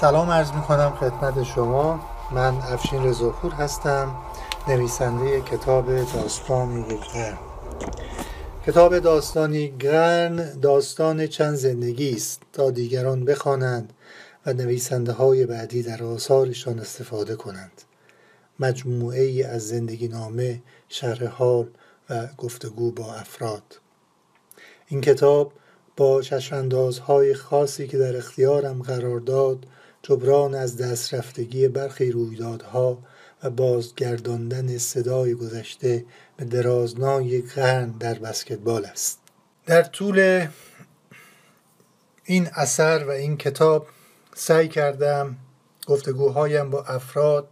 سلام عرض می کنم خدمت شما. من افشین رزاپور هستم نویسنده کتاب داستان یک کتاب داستانی گرن داستان چند زندگی است تا دیگران بخوانند و نویسنده های بعدی در آثارشان استفاده کنند. مجموعه ای از زندگی نامه شرح حال و گفتگو با افراد. این کتاب با چشماندازهای خاصی که در اختیارم قرار داد جبران از دست رفتگی برخی رویدادها و بازگرداندن صدای گذشته به درازنای قرن در بسکتبال است. در طول این اثر و این کتاب سعی کردم گفتگوهایم با افراد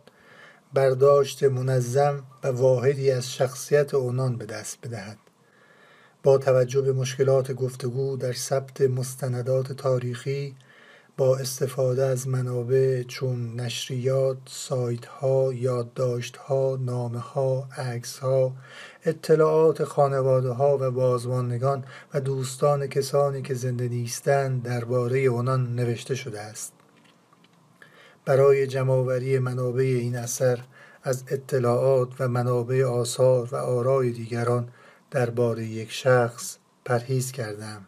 برداشت منظم و واحدی از شخصیت اونان به دست بدهد با توجه به مشکلات گفتگو در ثبت مستندات تاریخی با استفاده از منابع چون نشریات، سایت ها، یادداشت ها، نامه ها، عکس ها، اطلاعات خانواده ها و بازماندگان و دوستان کسانی که زنده نیستند درباره آنان نوشته شده است. برای جمعآوری منابع این اثر از اطلاعات و منابع آثار و آرای دیگران درباره یک شخص پرهیز کردم.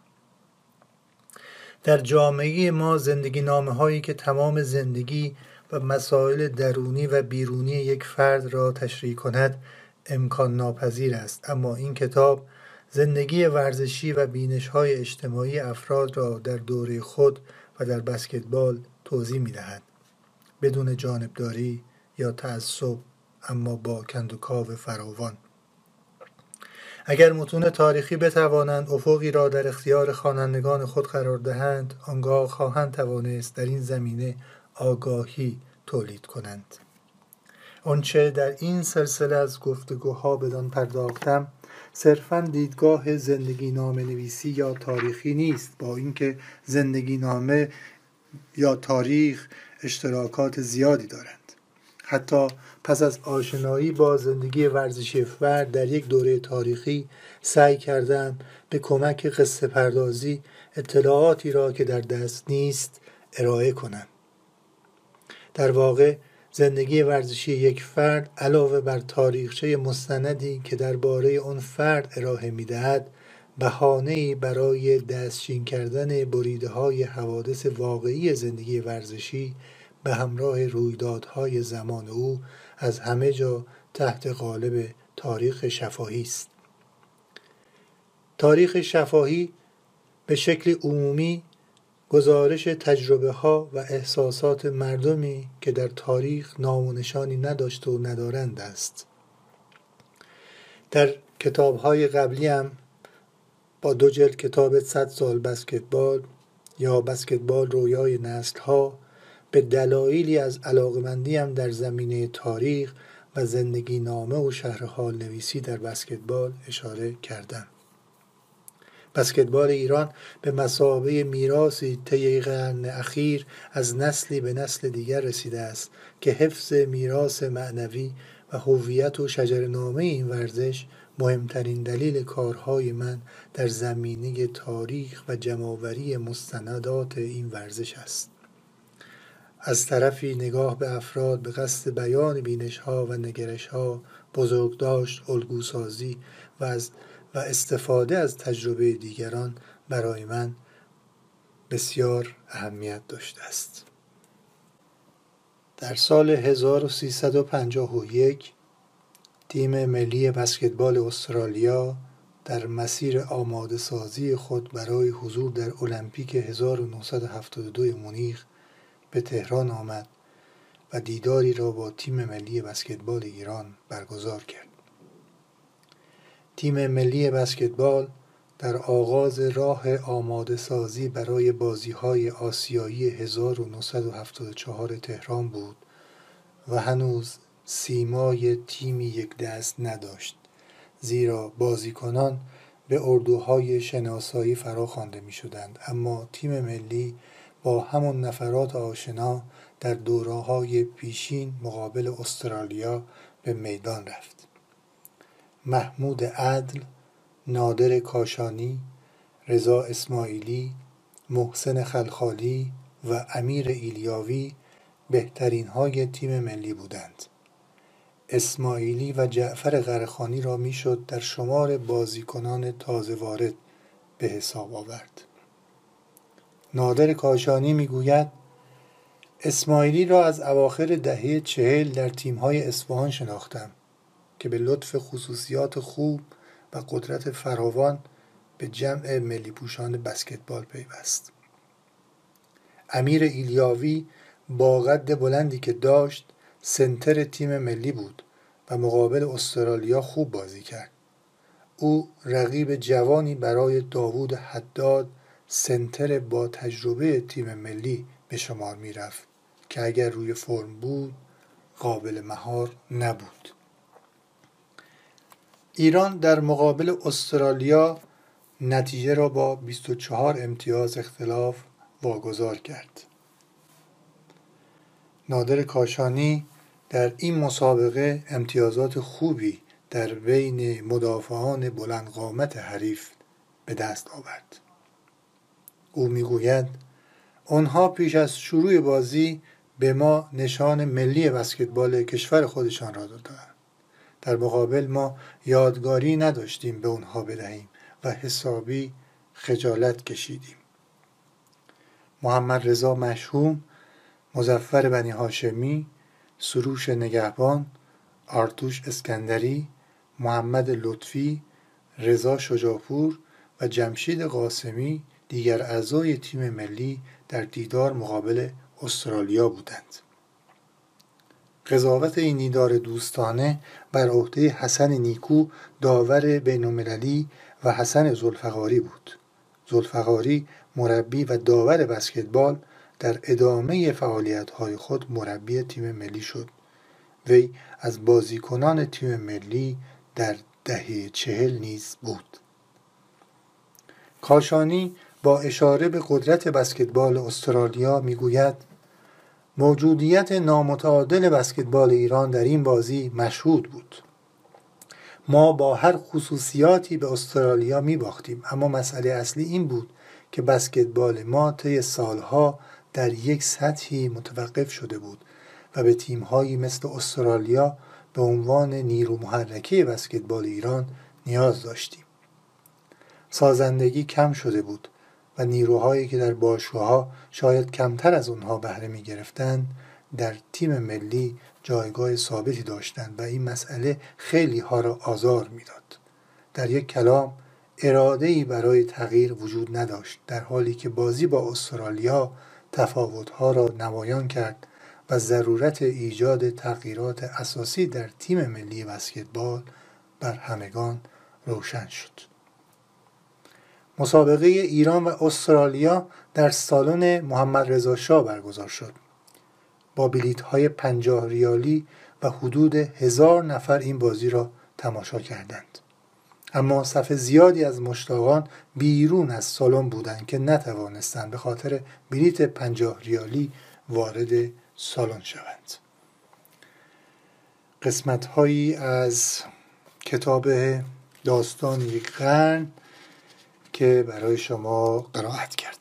در جامعه ما زندگی نامه هایی که تمام زندگی و مسائل درونی و بیرونی یک فرد را تشریح کند امکان ناپذیر است. اما این کتاب زندگی ورزشی و بینش های اجتماعی افراد را در دوره خود و در بسکتبال توضیح می دهد بدون جانبداری یا تعصب اما با کندوکاو فراوان. اگر متون تاریخی بتوانند افقی را در اختیار خوانندگان خود قرار دهند آنگاه خواهند توانست در این زمینه آگاهی تولید کنند. آنچه در این سلسله از گفتگوها بدان پرداختم صرفا دیدگاه زندگی نامه نویسی یا تاریخی نیست با اینکه زندگی نامه یا تاریخ اشتراکات زیادی دارند. حتی پس از آشنایی با زندگی ورزشی فرد در یک دوره تاریخی سعی کردم به کمک قصه پردازی اطلاعاتی را که در دست نیست ارائه کنم. در واقع زندگی ورزشی یک فرد علاوه بر تاریخچه مستندی که درباره آن فرد ارائه می‌دهد بهانه‌ای برای دستچین کردن بریده های حوادث واقعی زندگی ورزشی به همراه رویدادهای زمان او از همه جا تحت قالب تاریخ شفاهی است. تاریخ شفاهی به شکل عمومی گزارش تجربه ها و احساسات مردمی که در تاریخ نامونشانی نداشته و ندارند است. در کتاب های قبلی هم با دو جلد کتاب 100 سال بسکتبال یا بسکتبال رویای نسل ها به دلایلی از علاقمندیم در زمینه تاریخ و زندگی نامه و شهر حال نویسی در بسکتبال اشاره کردم بسکتبال ایران به مسابه میراثی طی قرن اخیر از نسلی به نسل دیگر رسیده است که حفظ میراث معنوی و هویت و شجرنامه این ورزش مهمترین دلیل کارهای من در زمینه تاریخ و جمعآوری مستندات این ورزش است. از طرفی نگاه به افراد به قصد بیان بینش ها و نگرش ها بزرگداشت الگوسازی و از و استفاده از تجربه دیگران برای من بسیار اهمیت داشته است. در سال 1351 تیم ملی بسکتبال استرالیا در مسیر آماده سازی خود برای حضور در المپیک 1972 مونیخ به تهران آمد و دیداری را با تیم ملی بسکتبال ایران برگزار کرد. تیم ملی بسکتبال در آغاز راه آماده سازی برای بازی های آسیایی 1974 تهران بود و هنوز سیمای تیمی یک دست نداشت زیرا بازیکنان به اردوهای شناسایی فرا خوانده می شدند اما تیم ملی با همون نفرات آشنا در دوره های پیشین مقابل استرالیا به میدان رفت. محمود عدل نادر کاشانی رضا اسماعیلی محسن خلخالی و امیر ایلیاوی بهترین های تیم ملی بودند. اسماعیلی و جعفر غرخانی را می‌شد در شمار بازیکنان تازه وارد به حساب آورد. نادر کاشانی می‌گوید اسماعیلی را از اواخر دهه چهل در تیمهای اصفهان شناختم که به لطف خصوصیات خوب و قدرت فراوان به جمع ملی پوشان بسکتبال پیوست. امیر ایلیاوی با قد بلندی که داشت سنتر تیم ملی بود و مقابل استرالیا خوب بازی کرد. او رقیب جوانی برای داوود حداد سنتر با تجربه تیم ملی به شمار می رفت که اگر روی فرم بود قابل مهار نبود. ایران در مقابل استرالیا نتیجه را با 24 امتیاز اختلاف واگذار کرد. نادر کاشانی در این مسابقه امتیازات خوبی در بین مدافعان بلند قامت حریف به دست آورد. او می‌گوید آنها پیش از شروع بازی به ما نشان ملی بسکتبال کشور خودشان را دادند در مقابل ما یادگاری نداشتیم به اونها بدهیم و حسابی خجالت کشیدیم. محمد رضا مشهوم مزفر بنی هاشمی سروش نگهبان آرتوش اسکندری محمد لطفی رضا شجاپور و جمشید قاسمی دیگر اعضای تیم ملی در دیدار مقابل استرالیا بودند. قضاوت این دیدار دوستانه بر عهده حسن نیکو داور بینالمللی و حسن زلفقاری بود. زلفقاری مربی و داور بسکتبال در ادامه فعالیت‌های خود مربی تیم ملی شد. وی از بازیکنان تیم ملی در دهه چهل نیز بود. کاشانی با اشاره به قدرت بسکتبال استرالیا می‌گوید موجودیت نامتعادل بسکتبال ایران در این بازی مشهود بود. ما با هر خصوصیاتی به استرالیا می باختیم اما مسئله اصلی این بود که بسکتبال ما طی سالها در یک سطحی متوقف شده بود و به تیمهایی مثل استرالیا به عنوان نیرو محرکه بسکتبال ایران نیاز داشتیم. سازندگی کم شده بود و نیروهایی که در باشگاهها شاید کمتر از اونها بهره می گرفتند در تیم ملی جایگاه ثابتی داشتند و این مسئله خیلی ها را آزار می‌داد. در یک کلام اراده ای برای تغییر وجود نداشت در حالی که بازی با استرالیا تفاوتها را نمایان کرد و ضرورت ایجاد تغییرات اساسی در تیم ملی بسکتبال بر همگان روشن شد. مسابقه ایران و استرالیا در سالن محمد رضا شاه برگزار شد. با بلیت های پنجاه ریالی و حدود هزار نفر این بازی را تماشا کردند. اما صف زیادی از مشتاقان بیرون از سالن بودند که نتوانستند به خاطر بلیت پنجاه ریالی وارد سالن شوند. قسمت هایی از کتاب داستان یک قرن که برای شما قرائت کرد